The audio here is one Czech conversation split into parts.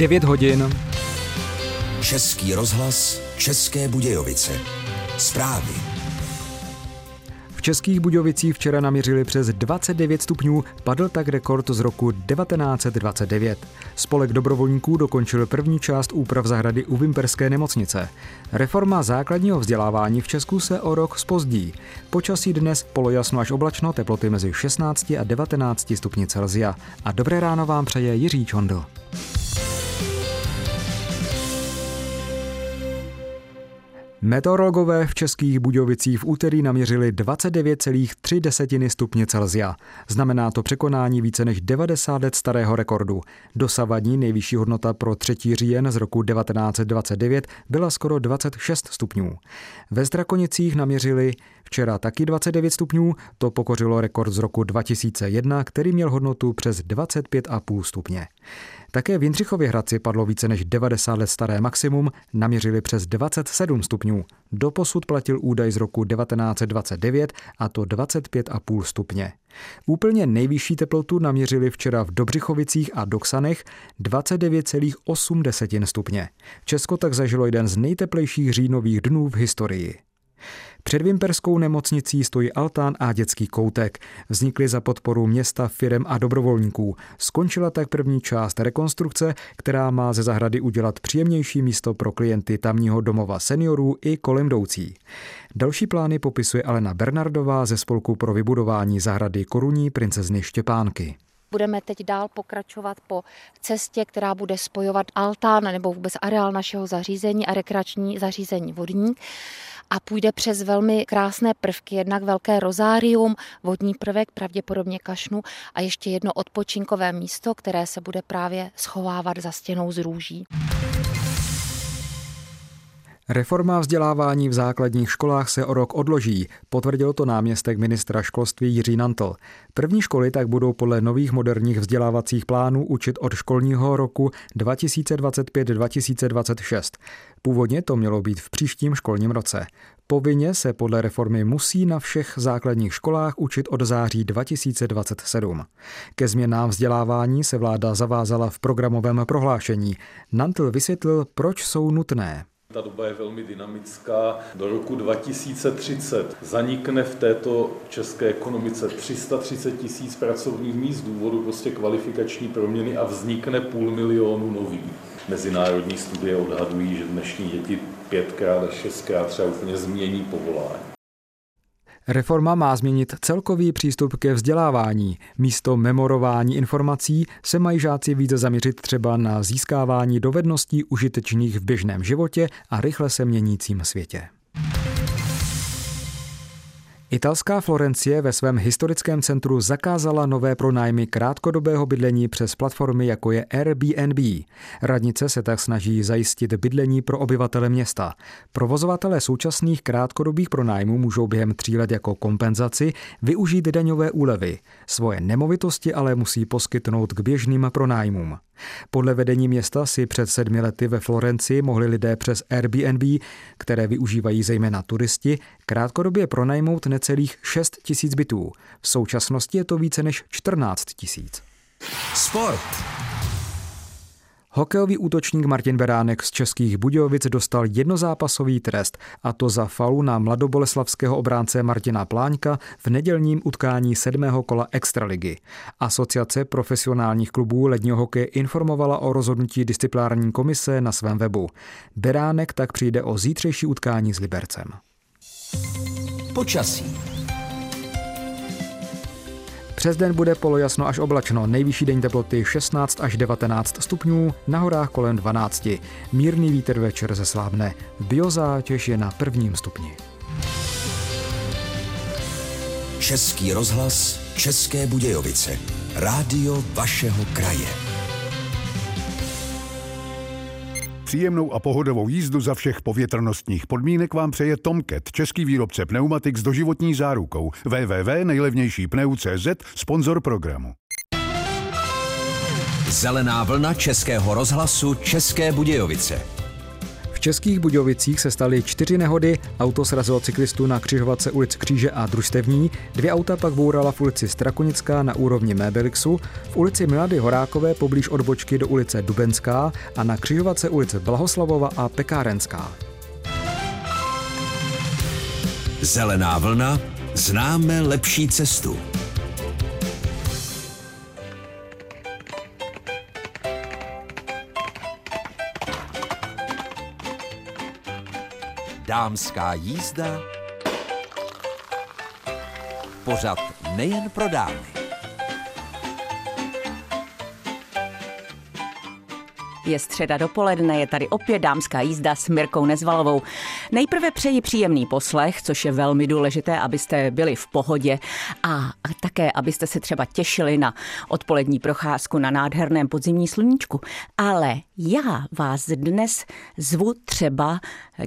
9 hodin. Český rozhlas, České Budějovice. Zprávy. V Českých Budějovicích včera naměřili přes 29 stupňů, padl tak rekord z roku 1929. Spolek dobrovolníků dokončil první část úprav zahrady u Vimperské nemocnice. Reforma základního vzdělávání v Česku se o rok spozdí. Počasí dnes polojasno až oblačno, teploty mezi 16 a 19 stupni Celzia. A dobré ráno vám přeje Jiří Čondl. Meteorologové v Českých Budějovicích v úterý naměřili 29,3 stupně Celzia. Znamená to překonání více než 90 let starého rekordu. Dosavadní nejvyšší hodnota pro 3. říjen z roku 1929 byla skoro 26 stupňů. Ve Zdrakonicích naměřili včera taky 29 stupňů, to pokořilo rekord z roku 2001, který měl hodnotu přes 25,5 stupně. Také v Jindřichově Hradci padlo více než 90 let staré maximum, naměřili přes 27 stupňů. Doposud platil údaj z roku 1929 a to 25,5 stupně. Úplně nejvyšší teplotu naměřili včera v Dobřichovicích a Doksanech 29,8 stupně. Česko tak zažilo jeden z nejteplejších říjnových dnů v historii. Před Vimperskou nemocnicí stojí altán a dětský koutek. Vznikly za podporu města, firem a dobrovolníků. Skončila tak první část rekonstrukce, která má ze zahrady udělat příjemnější místo pro klienty tamního domova seniorů i kolem jdoucí. Další plány popisuje Alena Bernardová ze Spolku pro vybudování zahrady koruní princezny Štěpánky. Budeme teď dál pokračovat po cestě, která bude spojovat altán nebo vůbec areál našeho zařízení a rekreační zařízení vodník a půjde přes velmi krásné prvky, jednak velké rozárium, vodní prvek, pravděpodobně kašnu a ještě jedno odpočinkové místo, které se bude právě schovávat za stěnou z růží. Reforma vzdělávání v základních školách se o rok odloží, potvrdil to náměstek ministra školství Jiří Nantl. První školy tak budou podle nových moderních vzdělávacích plánů učit od školního roku 2025-2026. Původně to mělo být v příštím školním roce. Povinně se podle reformy musí na všech základních školách učit od září 2027. Ke změnám vzdělávání se vláda zavázala v programovém prohlášení. Nantl vysvětlil, proč jsou nutné. Ta doba je velmi dynamická. Do roku 2030 zanikne v této české ekonomice 330 tisíc pracovních míst z důvodu prostě kvalifikační proměny a vznikne půl milionu nových. Mezinárodní studie odhadují, že dnešní děti pětkrát až šestkrát třeba úplně změní povolání. Reforma má změnit celkový přístup ke vzdělávání. Místo memorování informací se mají žáci více zaměřit třeba na získávání dovedností užitečných v běžném životě a rychle se měnícím světě. Italská Florencie ve svém historickém centru zakázala nové pronájmy krátkodobého bydlení přes platformy jako je Airbnb. Radnice se tak snaží zajistit bydlení pro obyvatele města. Provozovatelé současných krátkodobých pronájmů můžou během tří let jako kompenzaci využít daňové úlevy. Svoje nemovitosti ale musí poskytnout k běžným pronájmům. Podle vedení města si před sedmi lety ve Florencii mohli lidé přes Airbnb, které využívají zejména turisti, krátkodobě pronajmout necelých 6 tisíc bytů. V současnosti je to více než 14 tisíc. Sport. Hokejový útočník Martin Beránek z Českých Budějovic dostal jednozápasový trest, a to za falu na mladoboleslavského obránce Martina Pláňka v nedělním utkání sedmého kola Extraligy. Asociace profesionálních klubů ledního hokeje informovala o rozhodnutí disciplinární komise na svém webu. Beránek tak přijde o zítřejší utkání s Libercem. Počasí. Přes den bude polojasno až oblačno, nejvyšší denní teploty 16 až 19 stupňů, na horách kolem 12. Mírný vítr večer zeslábne. Biozátěž je na prvním stupni. Český rozhlas, České Budějovice. Rádio vašeho kraje. Příjemnou a pohodovou jízdu za všech povětrnostních podmínek vám přeje Tomket, český výrobce pneumatik s doživotní zárukou. www.nejlevnějšípneu.cz, sponzor programu. Zelená vlna Českého rozhlasu České Budějovice. V Českých Budějovicích se staly čtyři nehody, auto srazilo cyklistu na křižovatce ulic Kříže a Družstevní, dvě auta pak bourala v ulici Strakonická na úrovni Mébelixu, v ulici Milady Horákové poblíž odbočky do ulice Dubenská a na křižovatce ulice Blahoslavova a Pekárenská. Zelená vlna, známe lepší cestu. Dámská jízda. Pořad nejen pro dámy. Je středa dopoledne, je tady opět dámská jízda s Mirkou Nezvalovou. Nejprve přeji příjemný poslech, což je velmi důležité, abyste byli v pohodě a také, abyste se třeba těšili na odpolední procházku na nádherném podzimní sluníčku. Ale já vás dnes zvu třeba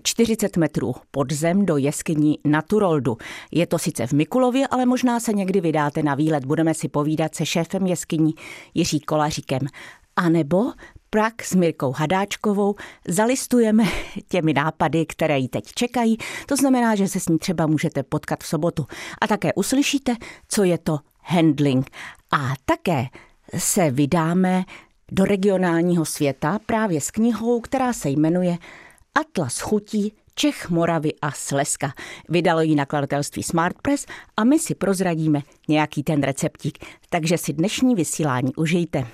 40 metrů pod zem do jeskyní Naturoldu. Je to sice v Mikulově, ale možná se někdy vydáte na výlet. Budeme si povídat se šéfem jeskyní Jiří Kolaříkem. A nebo Prak s Mirkou Hadáčkovou zalistujeme těmi nápady, které ji teď čekají. To znamená, že se s ní třeba můžete potkat v sobotu. A také uslyšíte, co je to handling. A také se vydáme do regionálního světa právě s knihou, která se jmenuje Atlas chutí Čech, Moravy a Slezska. Vydalo ji nakladatelství Smart Press a my si prozradíme nějaký ten receptík. Takže si dnešní vysílání užijte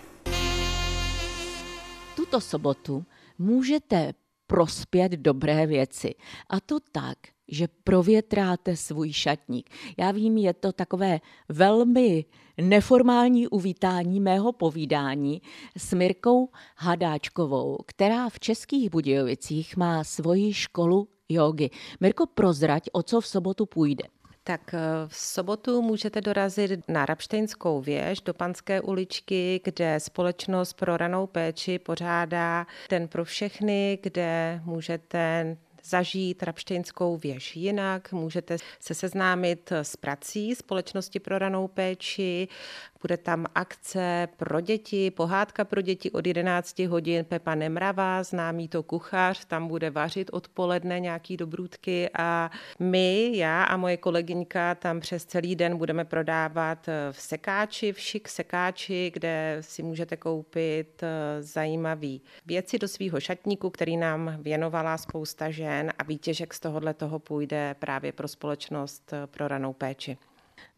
tuto sobotu můžete prospět dobré věci. A to tak, že provětráte svůj šatník. Já vím, je to takové velmi neformální uvítání mého povídání s Mirkou Hadáčkovou, která v Českých Budějovicích má svoji školu jogy. Mirko, prozrať, o co v sobotu půjde. Tak eh, v sobotu můžete dorazit na Rapštejnskou věž do Panské uličky, kde společnost pro ranou péči pořádá ten pro všechny, kde můžete zažít Rapštejnskou věž jinak, můžete se seznámit s prací Společnosti pro ranou péči, bude tam akce pro děti, pohádka pro děti od 11 hodin. Pepa Nemrava, známý to kuchař, tam bude vařit odpoledne nějaký dobrůdky a my, já a moje kolegyňka tam přes celý den budeme prodávat eh, v sekáči, v šik sekáči, kde si můžete koupit eh, zajímavé věci do svého šatníku, který nám věnovala spousta žen a výtěžek z tohohle toho půjde právě pro společnost eh, pro ranou péči.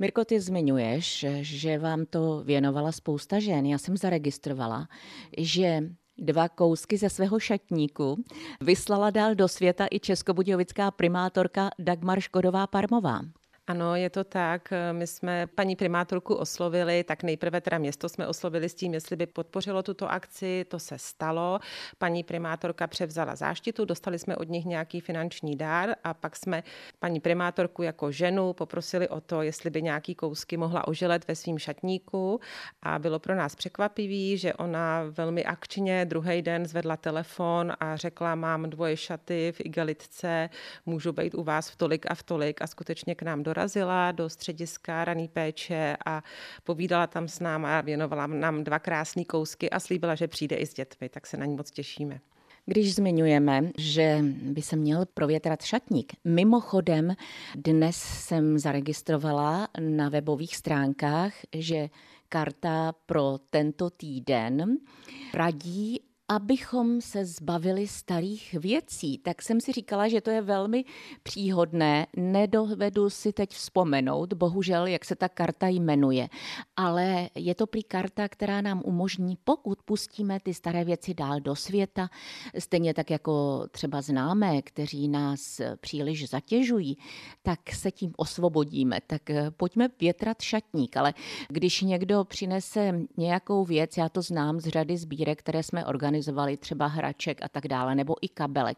Mirko, ty zmiňuješ, že vám to věnovala spousta žen. Já jsem zaregistrovala, že dva kousky ze svého šatníku vyslala dál do světa i českobudějovická primátorka Dagmar Škodová-Parmová. Ano, je to tak. My jsme paní primátorku oslovili, tak nejprve teda město jsme oslovili s tím, jestli by podpořilo tuto akci, to se stalo. Paní primátorka převzala záštitu, dostali jsme od nich nějaký finanční dár a pak jsme paní primátorku jako ženu poprosili o to, jestli by nějaký kousky mohla oželet ve svým šatníku a bylo pro nás překvapivý, že ona velmi akčně druhý den zvedla telefon a řekla, mám dvoje šaty v igelitce, můžu být u vás v tolik a v tolik a skutečně k nám dorazila dorazila do střediska raný péče a povídala tam s náma a věnovala nám dva krásné kousky a slíbila, že přijde i s dětmi, tak se na ní moc těšíme. Když zmiňujeme, že by se měl provětrat šatník, mimochodem dnes jsem zaregistrovala na webových stránkách, že karta pro tento týden radí abychom se zbavili starých věcí. Tak jsem si říkala, že to je velmi příhodné. Nedovedu si teď vzpomenout, bohužel, jak se ta karta jmenuje. Ale je to prý karta, která nám umožní, pokud pustíme ty staré věci dál do světa, stejně tak jako třeba známé, kteří nás příliš zatěžují, tak se tím osvobodíme. Tak eh, pojďme větrat šatník. Ale když někdo přinese nějakou věc, já to znám z řady sbírek, které jsme organizovali, organizovali, třeba hraček a tak dále, nebo i kabelek,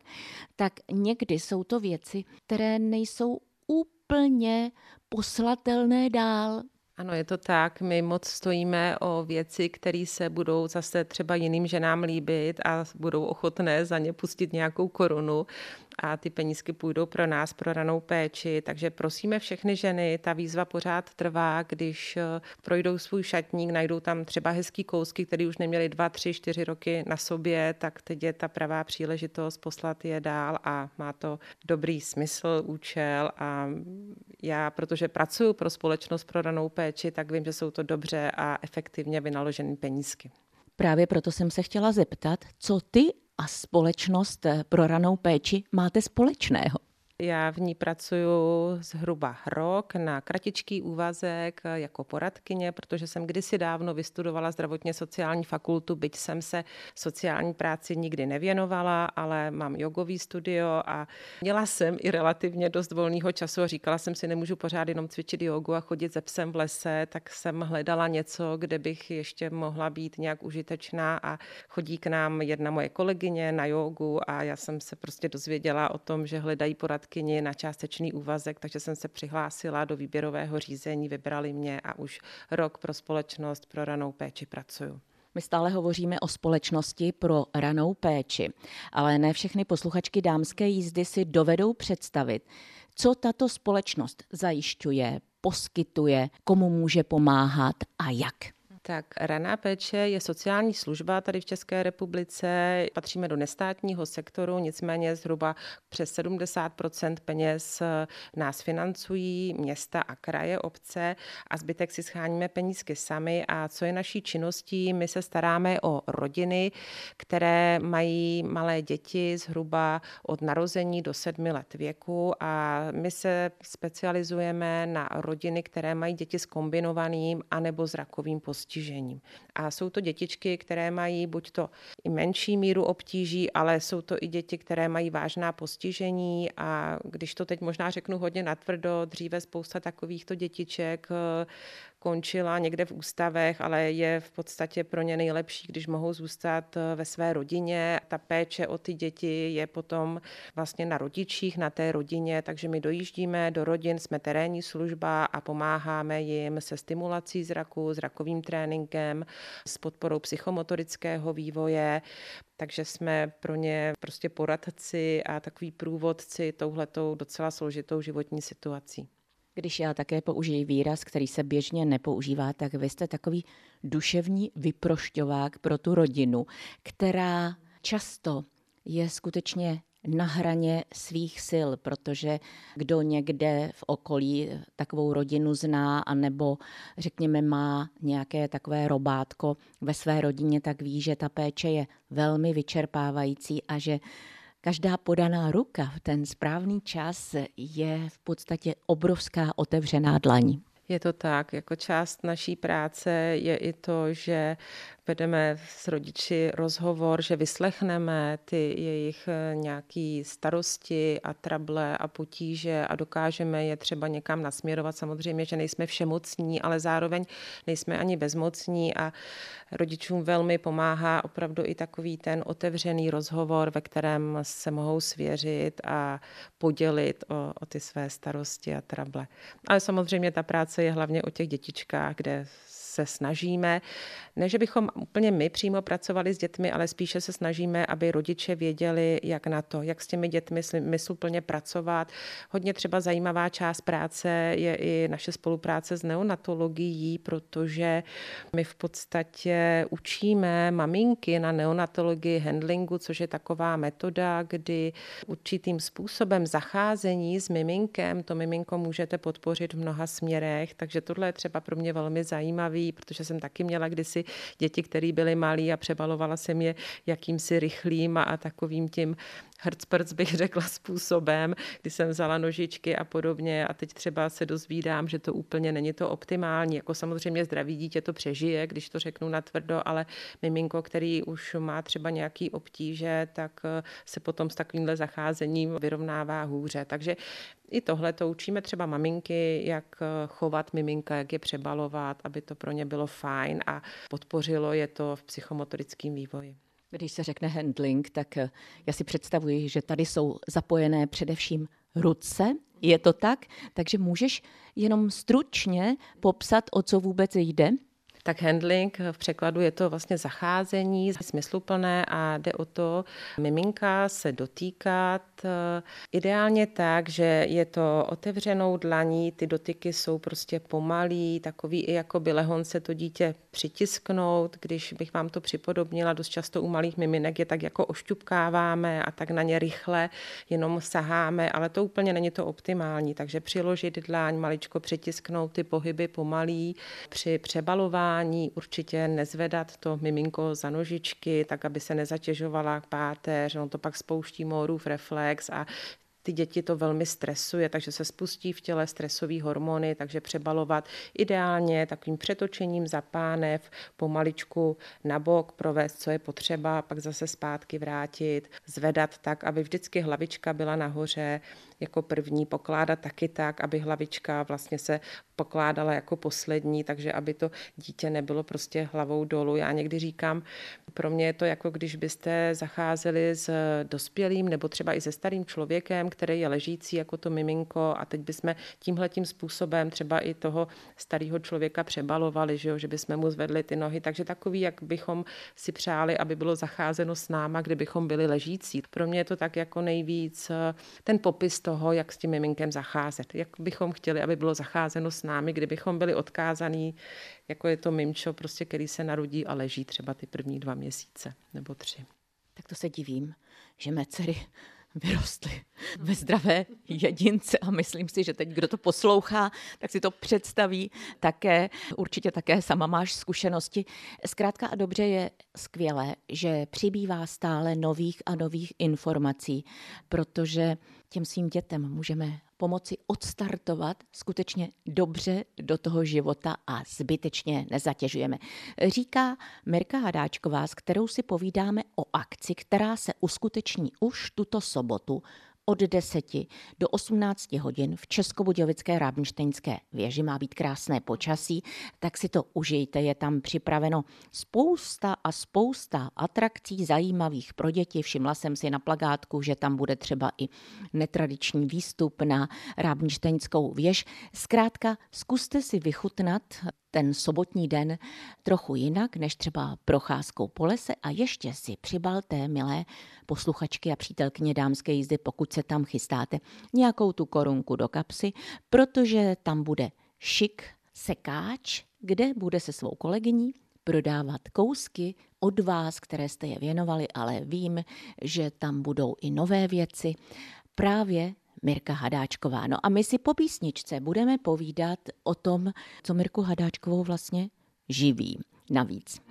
tak někdy jsou to věci, které nejsou úplně poslatelné dál. Ano, je to tak. My moc stojíme o věci, které se budou zase třeba jiným ženám líbit a budou ochotné za ně pustit nějakou korunu. A ty penízky půjdou pro nás, pro ranou péči. Takže prosíme všechny ženy, ta výzva pořád trvá, když eh, projdou svůj šatník, najdou tam třeba hezký kousky, které už neměly dva, tři, čtyři roky na sobě, tak teď je ta pravá příležitost poslat je dál a má to dobrý smysl, účel a já, protože pracuji pro společnost pro ranou péči, tak vím, že jsou to dobře a efektivně vynaložené penízky. Právě proto jsem se chtěla zeptat, co ty a společnost pro ranou péči máte společného? Já v ní pracuji zhruba rok na kratičký úvazek jako poradkyně, protože jsem kdysi dávno vystudovala zdravotně sociální fakultu, byť jsem se sociální práci nikdy nevěnovala, ale mám jogový studio a měla jsem i relativně dost volného času a říkala jsem si, nemůžu pořád jenom cvičit jogu a chodit ze psem v lese, tak jsem hledala něco, kde bych ještě mohla být nějak užitečná a chodí k nám jedna moje kolegyně na jogu a já jsem se prostě dozvěděla o tom, že hledají poradky poradkyni na částečný úvazek, takže jsem se přihlásila do výběrového řízení, vybrali mě a už rok pro společnost pro ranou péči pracuju. My stále hovoříme o společnosti pro ranou péči, ale ne všechny posluchačky dámské jízdy si dovedou představit, co tato společnost zajišťuje, poskytuje, komu může pomáhat a jak. Tak raná péče je sociální služba tady v České republice. Patříme do nestátního sektoru, nicméně zhruba přes 70% peněz nás financují města a kraje, obce a zbytek si scháníme penízky sami. A co je naší činností? My se staráme o rodiny, které mají malé děti zhruba od narození do sedmi let věku a my se specializujeme na rodiny, které mají děti s kombinovaným anebo zrakovým postižením postižením. A jsou to dětičky, které mají buď to i menší míru obtíží, ale jsou to i děti, které mají vážná postižení a když to teď možná řeknu hodně natvrdo, dříve spousta takovýchto dětiček končila někde v ústavech, ale je v podstatě pro ně nejlepší, když mohou zůstat eh, ve své rodině. Ta péče o ty děti je potom vlastně na rodičích, na té rodině, takže my dojíždíme do rodin, jsme terénní služba a pomáháme jim se stimulací zraku, zrakovým tréninkem, s podporou psychomotorického vývoje, takže jsme pro ně prostě poradci a takový průvodci touhletou docela složitou životní situací. Když já také použiji výraz, který se běžně nepoužívá, tak vy jste takový duševní vyprošťovák pro tu rodinu, která často je skutečně na hraně svých sil, protože kdo někde v okolí takovou rodinu zná, anebo řekněme má nějaké takové robátko ve své rodině, tak ví, že ta péče je velmi vyčerpávající a že Každá podaná ruka v ten správný čas je v podstatě obrovská otevřená dlaň. Je to tak, jako část naší práce je i to, že vedeme s rodiči rozhovor, že vyslechneme ty jejich eh, nějaký starosti a trable a potíže a dokážeme je třeba někam nasměrovat. Samozřejmě, že nejsme všemocní, ale zároveň nejsme ani bezmocní a rodičům velmi pomáhá opravdu i takový ten otevřený rozhovor, ve kterém se mohou svěřit a podělit o, o ty své starosti a trable. Ale samozřejmě ta práce je hlavně o těch dětičkách, kde se snažíme, ne, že bychom úplně my přímo pracovali s dětmi, ale spíše se snažíme, aby rodiče věděli, jak na to, jak s těmi dětmi smysluplně pracovat. Hodně třeba zajímavá část práce je i naše spolupráce s neonatologií, protože my v podstatě učíme maminky na neonatologii handlingu, což je taková metoda, kdy určitým způsobem zacházení s miminkem, to miminko můžete podpořit v mnoha směrech, takže tohle je třeba pro mě velmi zajímavý protože jsem taky měla kdysi děti, které byly malí a přebalovala jsem je jakýmsi rychlým a takovým tím hrcprc bych řekla způsobem, kdy jsem vzala nožičky a podobně a teď třeba se dozvídám, že to úplně není to optimální. Jako samozřejmě zdravý dítě to přežije, když to řeknu natvrdo, ale miminko, který už má třeba nějaký obtíže, tak eh, se potom s takovýmhle zacházením vyrovnává hůře. Takže i tohle to učíme třeba maminky, jak eh, chovat miminka, jak je přebalovat, aby to pro ně bylo fajn a podpořilo je to v psychomotorickém vývoji. Když se řekne handling, tak eh, já si představuji, že tady jsou zapojené především ruce. Je to tak? Takže můžeš jenom stručně popsat, o co vůbec jde? Tak handling v překladu je to vlastně zacházení smysluplné a jde o to miminka se dotýkat eh, ideálně tak, že je to otevřenou dlaní, ty dotyky jsou prostě pomalý, takový i jako by lehon se to dítě přitisknout, když bych vám to připodobnila, dost často u malých miminek je tak jako ošťupkáváme a tak na ně rychle jenom saháme, ale to úplně není to optimální, takže přiložit dláň, maličko přitisknout ty pohyby pomalý, při přebalování určitě nezvedat to miminko za nožičky, tak aby se nezatěžovala páteř, on to pak spouští morův reflex a ty děti to velmi stresuje, takže se spustí v těle stresové hormony, takže přebalovat ideálně takovým přetočením za pánev, pomaličku na bok provést, co je potřeba, pak zase zpátky vrátit, zvedat tak, aby vždycky hlavička byla nahoře, jako první, pokládat taky tak, aby hlavička vlastně se pokládala jako poslední, takže aby to dítě nebylo prostě hlavou dolů. Já někdy říkám, pro mě je to jako když byste zacházeli s dospělým nebo třeba i se starým člověkem, který je ležící jako to miminko a teď bychom tímhletím způsobem třeba i toho starého člověka přebalovali, že, jo, že bychom mu zvedli ty nohy. Takže takový, jak bychom si přáli, aby bylo zacházeno s náma, kdybychom byli ležící. Pro mě je to tak jako nejvíc ten popis toho, jak s tím miminkem zacházet. Jak bychom chtěli, aby bylo zacházeno s námi, kdybychom byli odkázaní, jako je to mimčo, prostě, který se narodí a leží třeba ty první dva měsíce nebo tři. Tak to se divím, že mé dcery vyrostly ve zdravé jedince a myslím si, že teď, kdo to poslouchá, tak si to představí také. Určitě také sama máš zkušenosti. Zkrátka a dobře je skvělé, že přibývá stále nových a nových informací, protože těm svým dětem můžeme pomoci odstartovat skutečně dobře do toho života a zbytečně nezatěžujeme. Říká Mirka Hadáčková, s kterou si povídáme o akci, která se uskuteční už tuto sobotu od 10 do 18 hodin v Českobudějovické Rábnštejnské věži. Má být krásné počasí, tak si to užijte. Je tam připraveno spousta a spousta atrakcí zajímavých pro děti. Všimla jsem si na plagátku, že tam bude třeba i netradiční výstup na Rábnštejnskou věž. Zkrátka, zkuste si vychutnat ten sobotní den trochu jinak než třeba procházkou po lese a ještě si přibalte, milé posluchačky a přítelkyně dámské jízdy, pokud se tam chystáte, nějakou tu korunku do kapsy, protože tam bude šik sekáč, kde bude se svou kolegyní prodávat kousky od vás, které jste je věnovali, ale vím, že tam budou i nové věci. Právě Mirka Hadáčková. No a my si po písničce budeme povídat o tom, co Mirku Hadáčkovou vlastně živí. Navíc.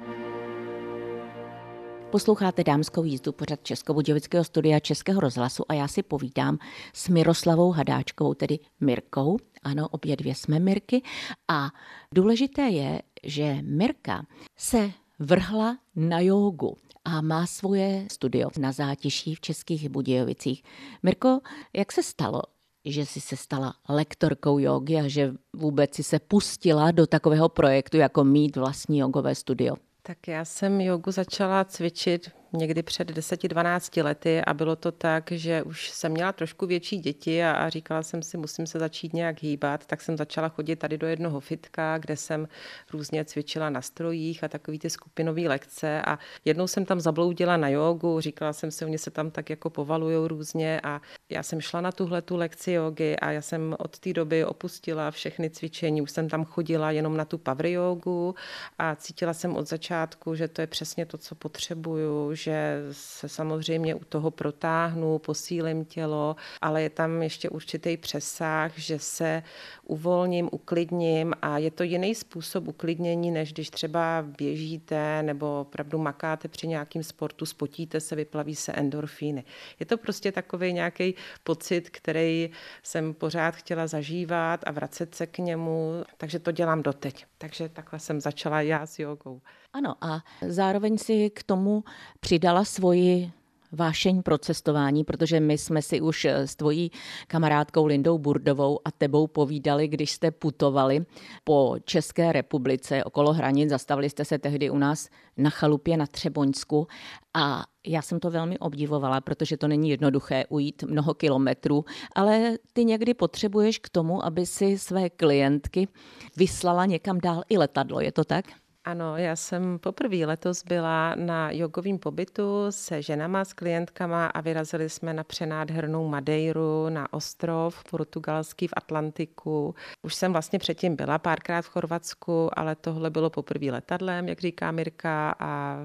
Posloucháte dámskou jízdu pořad Českobudějovického studia Českého rozhlasu a já si povídám s Miroslavou Hadáčkovou, tedy Mirkou. Ano, obě dvě jsme Mirky. A důležité je, že Mirka se vrhla na jógu a má svoje studio na zátiší v Českých Budějovicích. Mirko, jak se stalo, že jsi se stala lektorkou jogy a že vůbec si se pustila do takového projektu, jako mít vlastní jogové studio? Tak já jsem jogu začala cvičit někdy před 10-12 lety a bylo to tak, že už jsem měla trošku větší děti a, a říkala jsem si, musím se začít nějak hýbat, tak jsem začala chodit tady do jednoho fitka, kde jsem různě cvičila na strojích a takový ty skupinové lekce a jednou jsem tam zabloudila na jogu, říkala jsem si, oni se tam tak jako povalujou různě a já jsem šla na tuhle tu lekci jogy a já jsem od té doby opustila všechny cvičení, už jsem tam chodila jenom na tu power jogu a cítila jsem od začátku, že to je přesně to, co potřebuju, že se samozřejmě u toho protáhnu, posílím tělo, ale je tam ještě určitý přesah, že se uvolním, uklidním a je to jiný způsob uklidnění, než když třeba běžíte nebo opravdu makáte při nějakém sportu, spotíte se, vyplaví se endorfíny. Je to prostě takový nějaký pocit, který jsem pořád chtěla zažívat a vracet se k němu, takže to dělám doteď. Takže takhle jsem začala já s jogou. Ano a zároveň si k tomu přidala svoji vášeň pro cestování, protože my jsme si už s tvojí kamarádkou Lindou Burdovou a tebou povídali, když jste putovali po České republice okolo hranic. Zastavili jste se tehdy u nás na chalupě na Třeboňsku a já jsem to velmi obdivovala, protože to není jednoduché ujít mnoho kilometrů, ale ty někdy potřebuješ k tomu, aby si své klientky vyslala někam dál i letadlo, je to tak? Ano, já jsem poprvé letos byla na jogovém pobytu se ženama, s klientkama a vyrazili jsme na přenádhernou Madeiru, na ostrov portugalský v Atlantiku. Už jsem vlastně předtím byla párkrát v Chorvatsku, ale tohle bylo poprvé letadlem, jak říká Mirka, a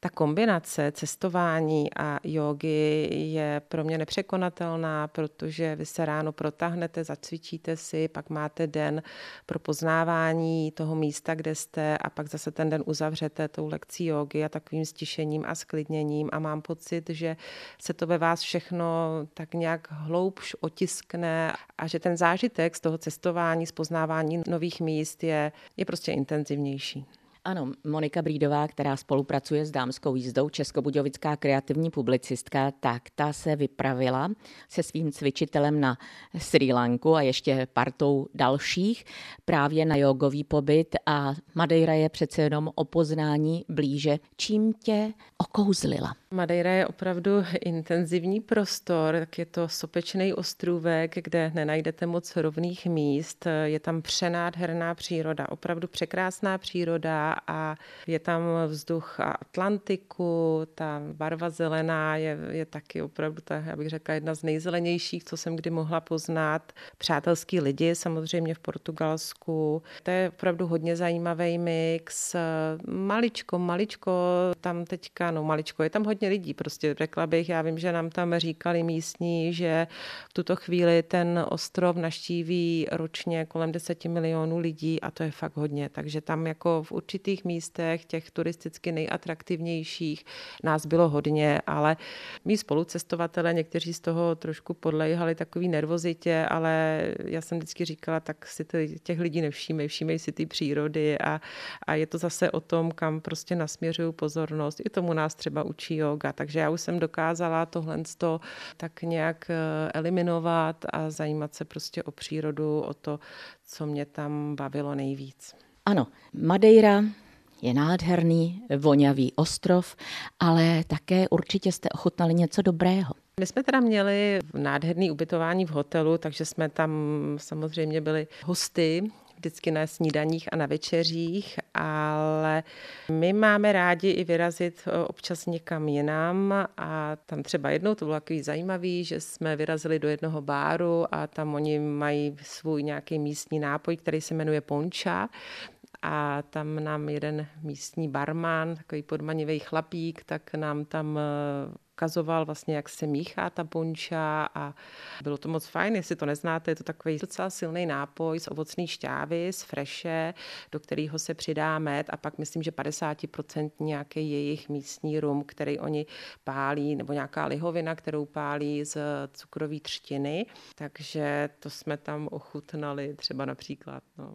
ta kombinace cestování a jogy je pro mě nepřekonatelná, protože vy se ráno protáhnete, zacvičíte si, pak máte den pro poznávání toho místa, kde jste a pak zase ten den uzavřete tou lekcí jogy a takovým stišením a sklidněním a mám pocit, že se to ve vás všechno tak nějak hloubš otiskne a že ten zážitek z toho cestování, z poznávání nových míst je, je prostě intenzivnější. Ano, Monika Brídová, která spolupracuje s dámskou jízdou, českobudějovická kreativní publicistka, tak ta se vypravila se svým cvičitelem na Sri Lanku a ještě partou dalších právě na jogový pobyt a Madeira je přece jenom o poznání blíže. Čím tě okouzlila? Madeira je opravdu intenzivní prostor, tak je to sopečný ostrůvek, kde nenajdete moc rovných míst. Je tam přenádherná příroda, opravdu překrásná příroda a je tam vzduch Atlantiku, ta barva zelená je, je taky opravdu, ta, já bych řekla, jedna z nejzelenějších, co jsem kdy mohla poznat. Přátelský lidi samozřejmě v Portugalsku. To je opravdu hodně zajímavý mix. Maličko, maličko, tam teďka, no maličko, je tam hodně lidí, prostě řekla bych, já vím, že nám tam říkali místní, že v tuto chvíli ten ostrov naštíví ročně kolem 10 milionů lidí a to je fakt hodně, takže tam jako v určitých místech, těch turisticky nejatraktivnějších, nás bylo hodně, ale mý spolucestovatele, někteří z toho trošku podlejhali takový nervozitě, ale já jsem vždycky říkala, tak si těch lidí nevšímej, všímej si ty přírody a, a je to zase o tom, kam prostě nasměřuju pozornost. I tomu nás třeba učí yoga, takže já už jsem dokázala tohle tak nějak eh, eliminovat a zajímat se prostě o přírodu, o to, co mě tam bavilo nejvíc. Ano, Madeira je nádherný, vonavý ostrov, ale také určitě jste ochutnali něco dobrého. My jsme teda měli nádherný ubytování v hotelu, takže jsme tam samozřejmě byli hosty vždycky na snídaních a na večeřích, ale my máme rádi i vyrazit eh, občas někam jinam a tam třeba jednou to bylo takový zajímavý, že jsme vyrazili do jednoho báru a tam oni mají svůj nějaký místní nápoj, který se jmenuje ponča a tam nám jeden místní barman, takový podmanivý chlapík, tak nám tam eh, ukazoval vlastně, jak se míchá ta ponča a bylo to moc fajn, jestli to neznáte, je to takový docela silný nápoj z ovocné šťávy, z freše, do kterého se přidá med a pak myslím, že 50% nějaký jejich místní rum, který oni pálí, nebo nějaká lihovina, kterou pálí z cukrové třtiny, takže to jsme tam ochutnali třeba například. No.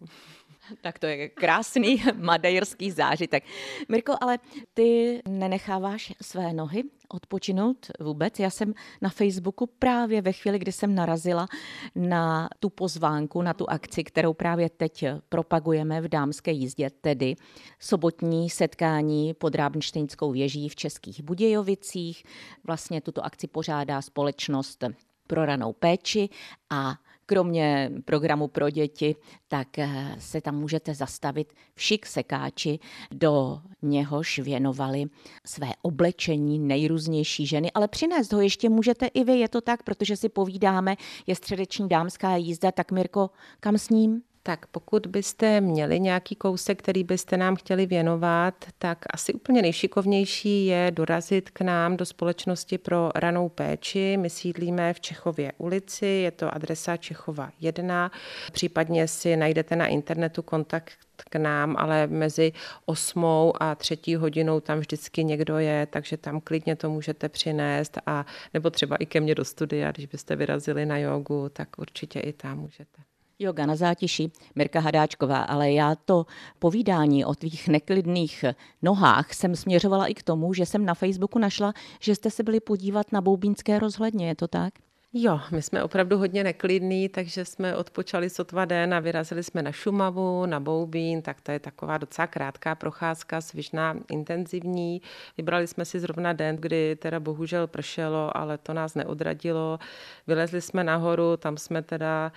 Tak to je krásný madejrský zážitek. Mirko, ale ty nenecháváš své nohy odpočinout vůbec. Já jsem na Facebooku právě ve chvíli, kdy jsem narazila na tu pozvánku, na tu akci, kterou právě teď propagujeme v dámské jízdě, tedy sobotní setkání pod Rábnštejnskou věží v Českých Budějovicích. Vlastně tuto akci pořádá společnost pro ranou péči a kromě programu pro děti, tak eh, se tam můžete zastavit v šik sekáči, do něhož věnovali své oblečení nejrůznější ženy, ale přinést ho ještě můžete i vy, je to tak, protože si povídáme, je středeční dámská jízda, tak Mirko, kam s ním? Tak pokud byste měli nějaký kousek, který byste nám chtěli věnovat, tak asi úplně nejšikovnější je dorazit k nám do společnosti pro ranou péči. My sídlíme v Čechově ulici, je to adresa Čechova 1. Případně si najdete na internetu kontakt k nám, ale mezi osmou a třetí hodinou tam vždycky někdo je, takže tam klidně to můžete přinést a nebo třeba i ke mně do studia, když byste vyrazili na jogu, tak určitě i tam můžete. Yoga na zátiši, Mirka Hadáčková, ale já to povídání o tvých neklidných nohách jsem směřovala i k tomu, že jsem na Facebooku našla, že jste se byli podívat na Boubínské rozhledně, je to tak? Jo, my jsme opravdu hodně neklidní, takže jsme odpočali sotva den a vyrazili jsme na Šumavu, na Boubín, tak to je taková docela krátká procházka, svižná, intenzivní. Vybrali jsme si zrovna den, kdy teda bohužel pršelo, ale to nás neodradilo. Vylezli jsme nahoru, tam jsme teda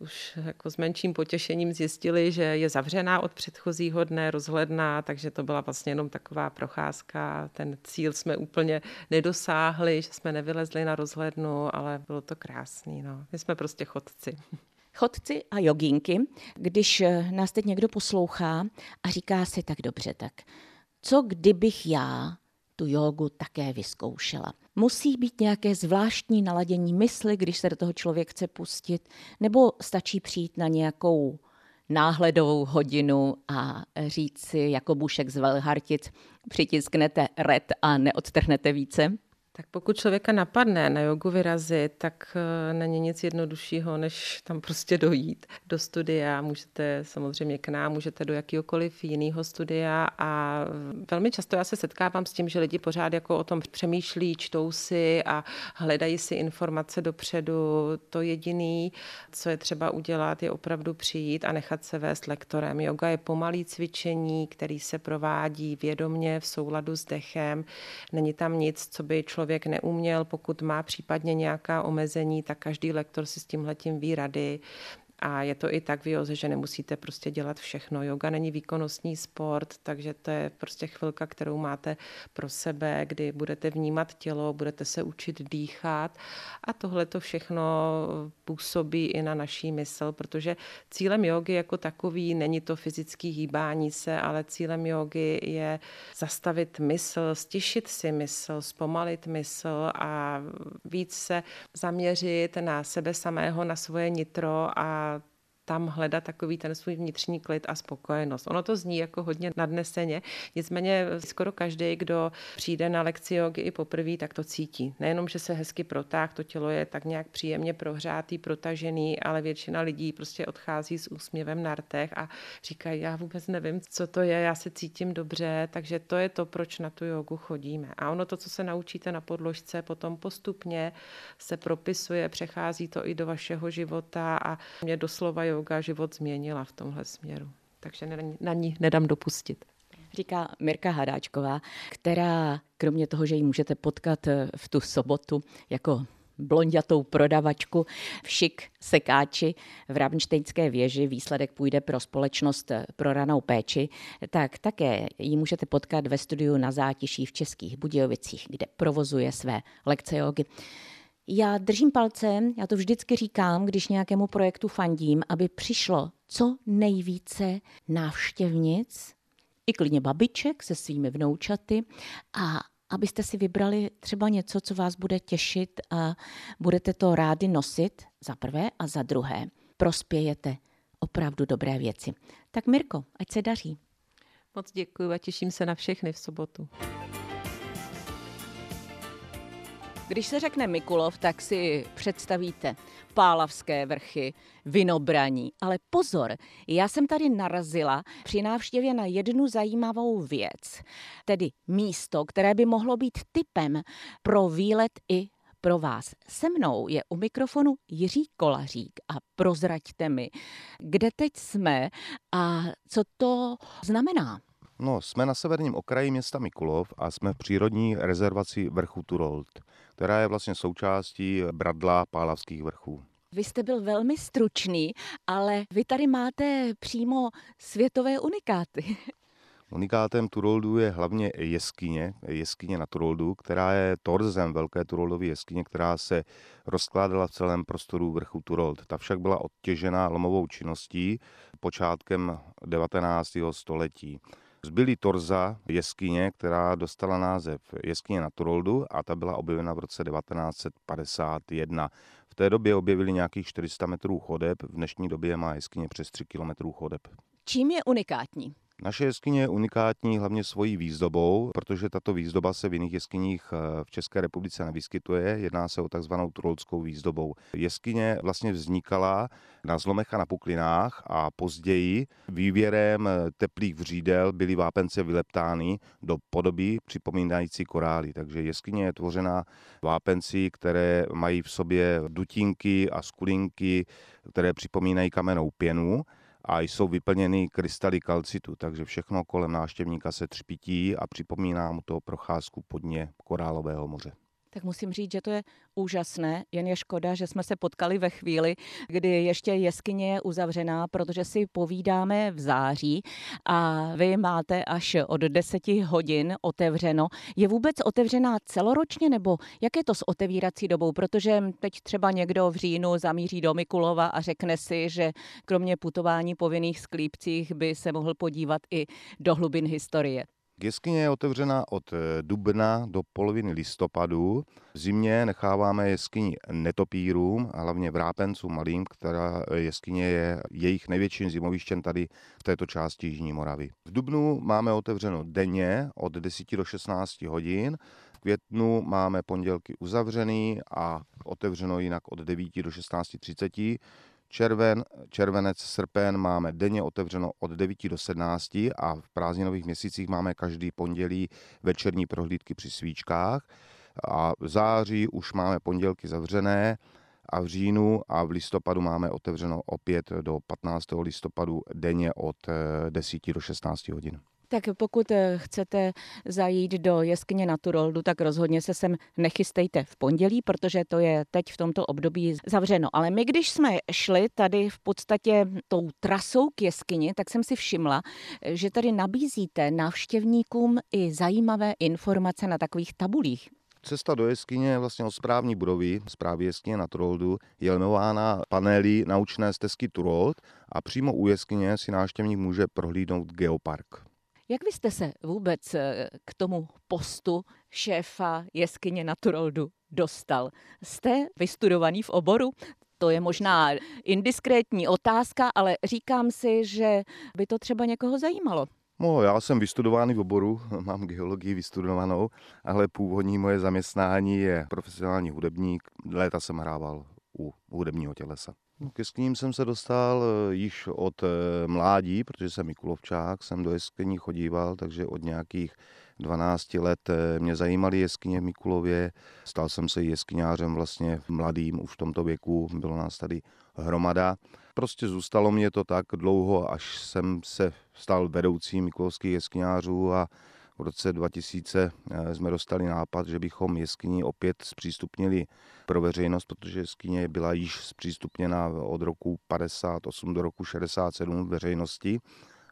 už jako s menším potěšením zjistili, že je zavřená od předchozího dne, rozhledná, takže to byla vlastně jenom taková procházka. Ten cíl jsme úplně nedosáhli, že jsme nevylezli na rozhlednu, ale bylo to krásný. No. My jsme prostě chodci. Chodci a jogínky, když nás teď někdo poslouchá a říká si tak dobře, tak co kdybych já tu jogu také vyzkoušela. Musí být nějaké zvláštní naladění mysli, když se do toho člověk chce pustit, nebo stačí přijít na nějakou náhledovou hodinu a říct si jako bušek z Velhartic, přitisknete red a neodtrhnete více? Tak pokud člověka napadne na jogu vyrazit, tak eh, není nic jednoduššího, než tam prostě dojít do studia. Můžete samozřejmě k nám, můžete do jakýkoliv jiného studia a velmi často já se setkávám s tím, že lidi pořád jako o tom přemýšlí, čtou si a hledají si informace dopředu. To jediný, co je třeba udělat, je opravdu přijít a nechat se vést lektorem. Yoga je pomalý cvičení, který se provádí vědomně v souladu s dechem. Není tam nic, co by člověk člověk neuměl, pokud má případně nějaká omezení, tak každý lektor si s tímhletím ví rady. A je to i tak v joze, že nemusíte prostě dělat všechno. Yoga není výkonnostní sport, takže to je prostě chvilka, kterou máte pro sebe, kdy budete vnímat tělo, budete se učit dýchat a tohle to všechno působí i na naší mysl, protože cílem jogy jako takový není to fyzické hýbání se, ale cílem jogy je zastavit mysl, stišit si mysl, zpomalit mysl a víc se zaměřit na sebe samého, na svoje nitro a tam hledat takový ten svůj vnitřní klid a spokojenost. Ono to zní jako hodně nadneseně, nicméně skoro každý, kdo přijde na lekci jogy i poprvé, tak to cítí. Nejenom, že se hezky protáh, to tělo je tak nějak příjemně prohřátý, protažený, ale většina lidí prostě odchází s úsměvem na rtech a říkají, já vůbec nevím, co to je, já se cítím dobře, takže to je to, proč na tu jogu chodíme. A ono to, co se naučíte na podložce, potom postupně se propisuje, přechází to i do vašeho života a mě doslova yoga yoga život změnila v tomhle směru. Takže na ní nedám dopustit. Říká Mirka Hadáčková, která kromě toho, že ji můžete potkat eh, v tu sobotu jako blondiatou prodavačku v šik sekáči v Rabenštejnské věži. Výsledek půjde pro společnost eh, pro ranou péči. Tak také ji můžete potkat ve studiu na zátiší v Českých Budějovicích, kde provozuje své lekce jogy. Já držím palce, já to vždycky říkám, když nějakému projektu fandím, aby přišlo co nejvíce návštěvnic, i klidně babiček se svými vnoučaty a abyste si vybrali třeba něco, co vás bude těšit a budete to rádi nosit za prvé a za druhé. Prospějete opravdu dobré věci. Tak Mirko, ať se daří. Moc děkuji a těším se na všechny v sobotu. Když se řekne Mikulov, tak si představíte Pálavské vrchy, vinobraní. Ale pozor, já jsem tady narazila při návštěvě na jednu zajímavou věc, tedy místo, které by mohlo být typem pro výlet i pro vás. Se mnou je u mikrofonu Jiří Kolařík a prozraďte mi, kde teď jsme a co to znamená. No, jsme na severním okraji města Mikulov a jsme v přírodní rezervaci vrchu Turold která je vlastně součástí bradla Pálavských vrchů. Vy jste byl velmi stručný, ale vy tady máte přímo světové unikáty. Unikátem Turoldu je hlavně jeskyně, jeskyně na Turoldu, která je torzem velké Turoldové jeskyně, která se rozkládala v celém prostoru vrchu Turold. Ta však byla odtěžena lomovou činností počátkem 19. století. Zbylý torza jeskyně, která dostala název jeskyně na Turoldu a ta byla objevena v roce 1951. V té době objevili nějakých 400 metrů chodeb, v dnešní době má jeskyně přes 3 kilometrů chodeb. Čím je unikátní? Naše jeskyně je unikátní hlavně svojí výzdobou, protože tato výzdoba se v jiných jeskyních eh, v České republice nevyskytuje. Jedná se o takzvanou trolskou výzdobou. Jeskyně vlastně vznikala na zlomech a na puklinách a později vývěrem eh, teplých vřídel byly vápence vyleptány do podoby připomínající korály. Takže jeskyně je tvořena vápenci, které mají v sobě dutinky a skulinky, které připomínají kamennou pěnu a jsou vyplněny krystaly kalcitu, takže všechno kolem náštěvníka se třpití a připomíná mu to procházku po dně korálového moře. Tak musím říct, že to je úžasné, jen je škoda, že jsme se potkali ve chvíli, kdy ještě jeskyně je uzavřená, protože si povídáme v září a vy máte až od 10 hodin otevřeno. Je vůbec otevřená celoročně nebo jak je to s otevírací dobou? Protože teď třeba někdo v říjnu zamíří do Mikulova a řekne si, že kromě putování po vinných sklípcích by se mohl podívat i do hlubin historie. Jeskyně je otevřena od eh, dubna do poloviny listopadu. V zimě necháváme jeskyni netopírům, hlavně vrápencům malým, která eh, jeskyně je jejich největším zimovištěm tady v této části Jižní Moravy. V dubnu máme otevřeno denně od 10 do 16 hodin. V květnu máme pondělky uzavřený a otevřeno jinak od 9 do 16.30. Červen, červenec, srpen máme denně otevřeno od 9 do 17 a v prázdninových měsících máme každý pondělí večerní prohlídky při svíčkách. A v září už máme pondělky zavřené a v říjnu a v listopadu máme otevřeno opět do 15. listopadu denně od 10 eh, do 16 hodin. Tak pokud eh, chcete zajít do jeskyně Naturoldu, tak rozhodně se sem nechystejte v pondělí, protože to je teď v tomto období zavřeno. Ale my, když jsme šli tady v podstatě tou trasou k jeskyni, tak jsem si všimla, že tady nabízíte návštěvníkům i zajímavé informace na takových tabulích. Cesta do jeskyně je vlastně od správní budovy, správy jeskyně na Turoldu, je jmenována panely naučné stezky Turold a přímo u jeskyně si návštěvník může prohlídnout geopark. Jak vy jste se vůbec eh, k tomu postu šéfa jeskyně Naturoldu dostal? Jste vystudovaný v oboru? To je možná indiskrétní otázka, ale říkám si, že by to třeba někoho zajímalo. No, já jsem vystudovaný v oboru, mám geologii vystudovanou, ale původní moje zaměstnání je profesionální hudebník. Léta jsem hrával u hudebního tělesa. No, ke jeskyním jsem se dostal eh, již od eh, mládí, protože jsem Mikulovčák, jsem do jeskyní chodíval, takže od nějakých 12 let eh, mě zajímaly jeskyně v Mikulově. Stal jsem se jeskyňářem vlastně mladým, už v tomto věku, bylo nás tady hromada. Prostě zůstalo mě to tak dlouho, až jsem se stal vedoucím mikulovských jeskyňářů a v roce 2000 eh, jsme dostali nápad, že bychom jeskyni opět zpřístupnili pro veřejnost, protože jeskyně byla již zpřístupněna od roku 58 do roku 67 veřejnosti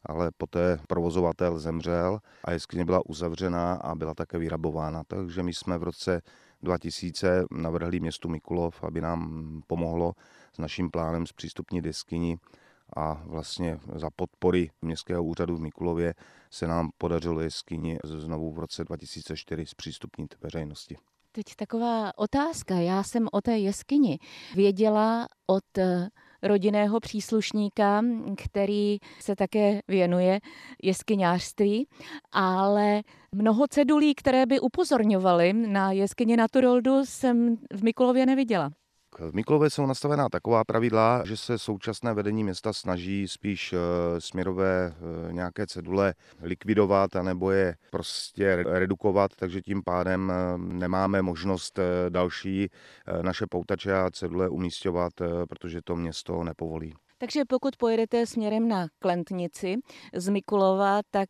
ale poté provozovatel zemřel a jeskyně byla uzavřená a byla také vyrabována. Takže my jsme v roce 2000 navrhli městu Mikulov, aby nám pomohlo s naším plánem zpřístupnit jeskyni a vlastně za podpory Městského úřadu v Mikulově se nám podařilo jeskyni znovu v roce 2004 zpřístupnit veřejnosti. Teď taková otázka. Já jsem o té jeskyni věděla od eh, rodinného příslušníka, který se také věnuje jeskyňářství, ale mnoho cedulí, které by upozorňovaly na jeskyně Naturoldu, jsem v Mikulově neviděla. V Mikulové jsou nastavená taková pravidla, že se současné vedení města snaží spíš eh, směrové eh, nějaké cedule likvidovat anebo je prostě redukovat, takže tím pádem eh, nemáme možnost další naše poutače a cedule umístěvat, protože to město nepovolí. Takže pokud pojedete směrem na Klentnici z Mikulova, tak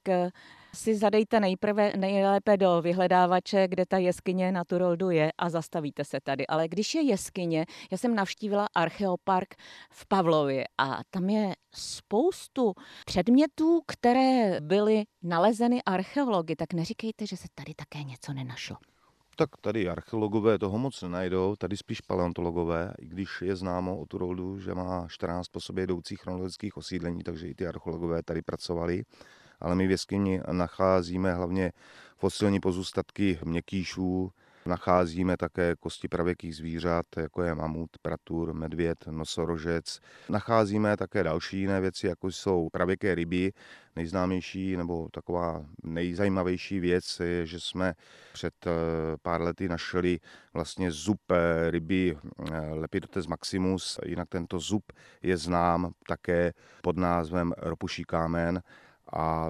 si zadejte nejprve nejlépe do vyhledávače, kde ta jeskyně na Turoldu je a zastavíte se tady. Ale když je jeskyně, já jsem navštívila archeopark v Pavlově a tam je spoustu předmětů, které byly nalezeny archeology, tak neříkejte, že se tady také něco nenašlo. Tak tady archeologové toho moc nenajdou, tady spíš paleontologové, i když je známo o Turoldu, že má 14 po sobě jdoucích chronologických osídlení, takže i ty archeologové tady pracovali ale my v jeskyni nacházíme hlavně fosilní pozůstatky měkkýšů, Nacházíme také kosti pravěkých zvířat, jako je mamut, pratur, medvěd, nosorožec. Nacházíme také další jiné věci, jako jsou pravěké ryby. Nejznámější nebo taková nejzajímavější věc je, že jsme před eh, pár lety našli vlastně zub eh, ryby eh, Lepidotes maximus. Jinak tento zub je znám také pod názvem ropuší kámen a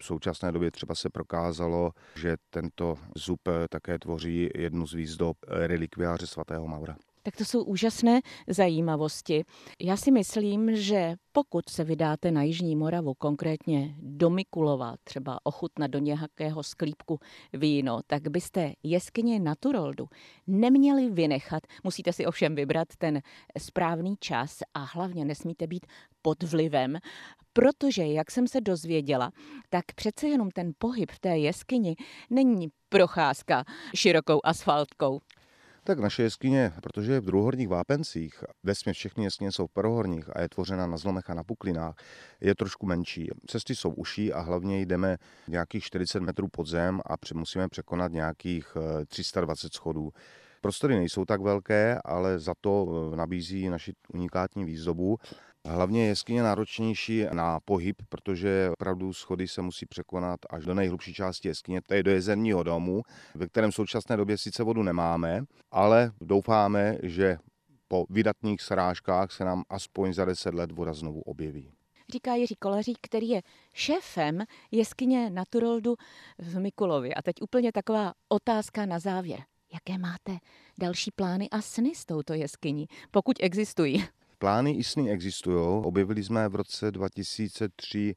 v současné době třeba se prokázalo, že tento zub také tvoří jednu z výzdob relikviáře svatého Maura. Tak to jsou úžasné zajímavosti. Já si myslím, že pokud se vydáte na Jižní Moravu, konkrétně do Mikulova, třeba ochutnat do nějakého sklípku víno, tak byste jeskyně Naturoldu neměli vynechat. Musíte si ovšem vybrat ten správný čas a hlavně nesmíte být pod vlivem, protože, jak jsem se dozvěděla, tak přece jenom ten pohyb v té jeskyni není procházka širokou asfaltkou. Tak naše jeskyně, protože je v druhohorních vápencích, vesměs všechny jeskyně jsou v prvohorních a je tvořena na zlomech a na puklinách, je trošku menší. Cesty jsou uší a hlavně jdeme nějakých 40 metrů pod zem a musíme překonat nějakých 320 eh, schodů. Prostory nejsou tak velké, ale za to eh, nabízí naši unikátní výzdobu Hlavně je jeskyně náročnější na pohyb, protože opravdu schody se musí překonat až do nejhlubší části jeskyně, to je do jezerního domu, ve kterém v současné době sice vodu nemáme, ale doufáme, že po vydatných srážkách se nám aspoň za 10 let voda znovu objeví. Říká Jiří Kolařík, který je šéfem jeskyně Naturoldu v Mikulově. A teď úplně taková otázka na závěr. Jaké máte další plány a sny s touto jeskyní, pokud existují? Plány i sny existují. Objevili jsme v roce 2003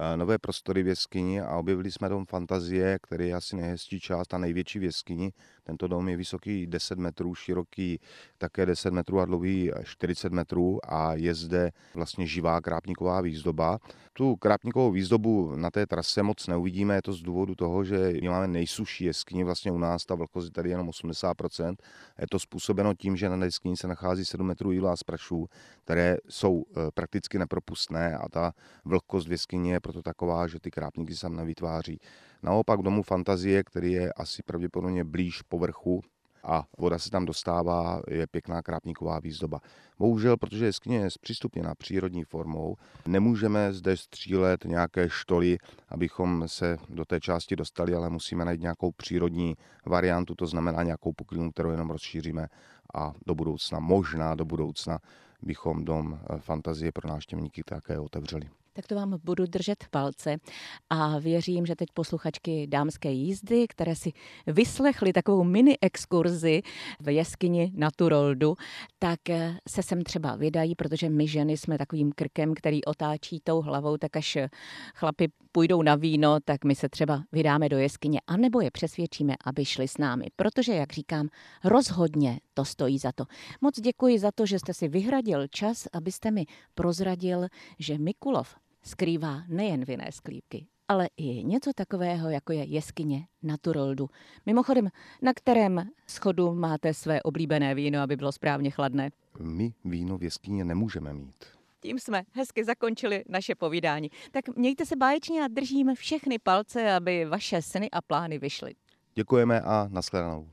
eh, nové prostory v jeskyni a objevili jsme dom Fantazie, který je asi nejhezčí část a největší v jeskyni. Tento dom je vysoký 10 metrů, široký také 10 metrů a dlouhý 40 metrů a je zde vlastně živá krápníková výzdoba. Tu krápníkovou výzdobu na té trase moc neuvidíme, je to z důvodu toho, že my máme nejsuší jeskyni, vlastně u nás ta vlhkost je tady jenom 80%. Je to způsobeno tím, že na jeskyni se nachází 7 metrů jíla a sprašů, které jsou eh, prakticky nepropustné a ta vlhkost v jeskyni je proto taková, že ty krápníky se tam nevytváří. Naopak domu fantazie, který je asi pravděpodobně blíž povrchu a voda se tam dostává, je pěkná krápníková výzdoba. Bohužel, protože jeskyně je zpřístupněna přírodní formou, nemůžeme zde střílet nějaké štoly, abychom se do té části dostali, ale musíme najít nějakou přírodní variantu, to znamená nějakou puklinu, kterou jenom rozšíříme a do budoucna, možná do budoucna, bychom dom fantazie pro návštěvníky také otevřeli tak to vám budu držet palce a věřím, že teď posluchačky dámské jízdy, které si vyslechly takovou mini exkurzi v jeskyni Naturoldu, tak eh, se sem třeba vydají, protože my ženy jsme takovým krkem, který otáčí tou hlavou, tak až chlapi půjdou na víno, tak my se třeba vydáme do jeskyně, anebo je přesvědčíme, aby šli s námi. Protože, jak říkám, rozhodně to stojí za to. Moc děkuji za to, že jste si vyhradil čas, abyste mi prozradil, že Mikulov skrývá nejen vinné sklípky, ale i něco takového, jako je jeskyně Naturoldu. Mimochodem, na kterém schodu máte své oblíbené víno, aby bylo správně chladné? My víno v jeskyně nemůžeme mít. Tím jsme hezky zakončili naše povídání. Tak mějte se báječně a držíme všechny palce, aby vaše sny a plány vyšly. Děkujeme a nashledanou.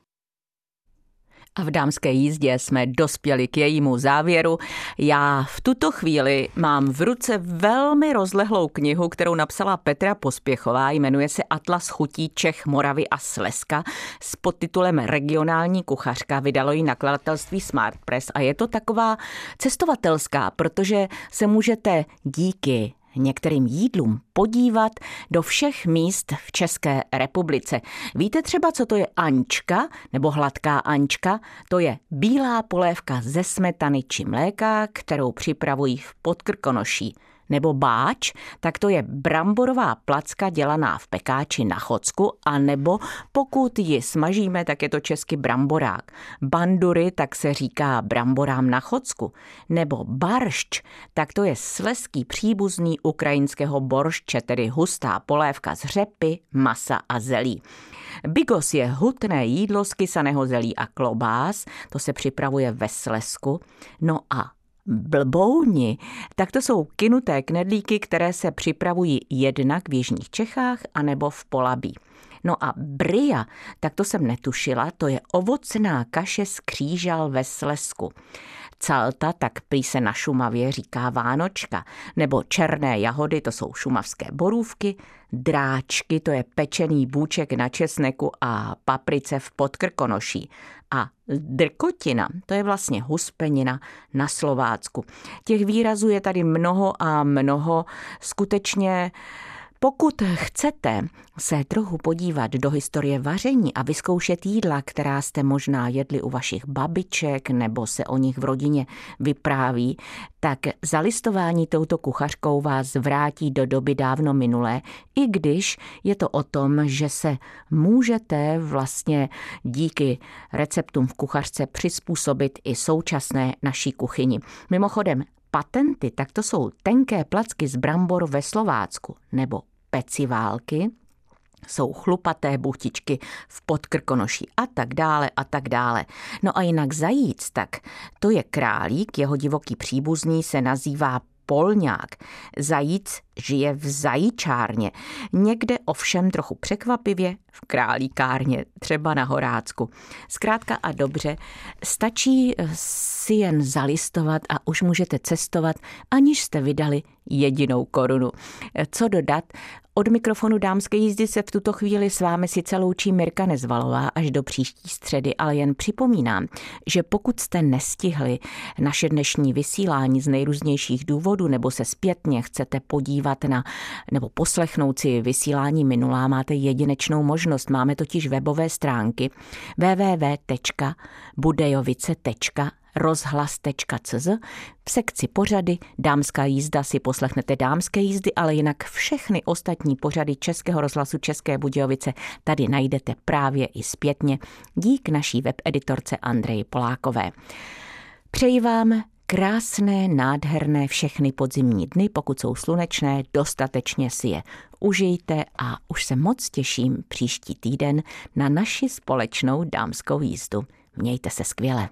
A v dámské jízdě jsme dospěli k jejímu závěru. Já v tuto chvíli mám v ruce velmi rozlehlou knihu, kterou napsala Petra Pospěchová, jmenuje se Atlas chutí Čech, Moravy a Slezska s podtitulem Regionální kuchařka. Vydalo ji nakladatelství Smart Press a je to taková cestovatelská, protože se můžete díky některým jídlům podívat do všech míst v České republice. Víte třeba, co to je ančka nebo hladká ančka? To je bílá polévka ze smetany či mléka, kterou připravují v Podkrkonoší nebo báč, tak to je bramborová placka dělaná v pekáči na chocku, a nebo pokud ji smažíme, tak je to česky bramborák. Bandury, tak se říká bramborám na chocku. Nebo baršč, tak to je sleský příbuzný ukrajinského boršče, tedy hustá polévka z řepy, masa a zelí. Bigos je hutné jídlo z kysaného zelí a klobás, to se připravuje ve Slesku. No a blbouni, tak to jsou kinuté knedlíky, které se připravují jednak v Jižních Čechách anebo v Polabí. No a bria, tak to jsem netušila, to je ovocná kaše z křížal ve Slesku. Calta, tak prý se na Šumavě říká Vánočka, nebo černé jahody, to jsou šumavské borůvky, dráčky, to je pečený bůček na česneku a paprice v podkrkonoší. A drkotina, to je vlastně huspenina na Slovácku. Těch výrazů je tady mnoho a mnoho. Skutečně Pokud chcete se trochu podívat do historie vaření a vyzkoušet jídla, která jste možná jedli u vašich babiček nebo se o nich v rodině vypráví, tak zalistování touto kuchařkou vás vrátí do doby dávno minulé, i když je to o tom, že se můžete vlastně díky receptům v kuchařce přizpůsobit i současné naší kuchyni. Mimochodem, patenty, tak to jsou tenké placky z brambor ve Slovácku nebo peciválky, jsou chlupaté buchtičky v podkrkonoší a tak dále a tak dále. No a jinak zajíc, tak to je králík, jeho divoký příbuzný se nazývá polňák. Zajíc žije v zajíčárně, někde ovšem trochu překvapivě v králíkárně, třeba na Horácku. Zkrátka a dobře, stačí si jen zalistovat a už můžete cestovat, aniž jste vydali jedinou korunu. Co dodat? Od mikrofonu dámské jízdy se v tuto chvíli s vámi si loučí Mirka Nezvalová až do příští středy, ale jen připomínám, že pokud jste nestihli naše dnešní vysílání z nejrůznějších důvodů nebo se zpětně chcete podívat na nebo poslechnout si vysílání minulá, máte jedinečnou možnost. Máme totiž webové stránky www.budejovice.com rozhlas.cz. V sekci pořady Dámská jízda si poslechnete dámské jízdy, ale jinak všechny ostatní pořady Českého rozhlasu České Budějovice tady najdete právě i zpětně dík naší webeditorce Andreji Polákové. Přeji vám krásné, nádherné všechny podzimní dny, pokud jsou slunečné, dostatečně si je užijte a už se moc těším příští týden na naši společnou dámskou jízdu. Mějte se skvěle.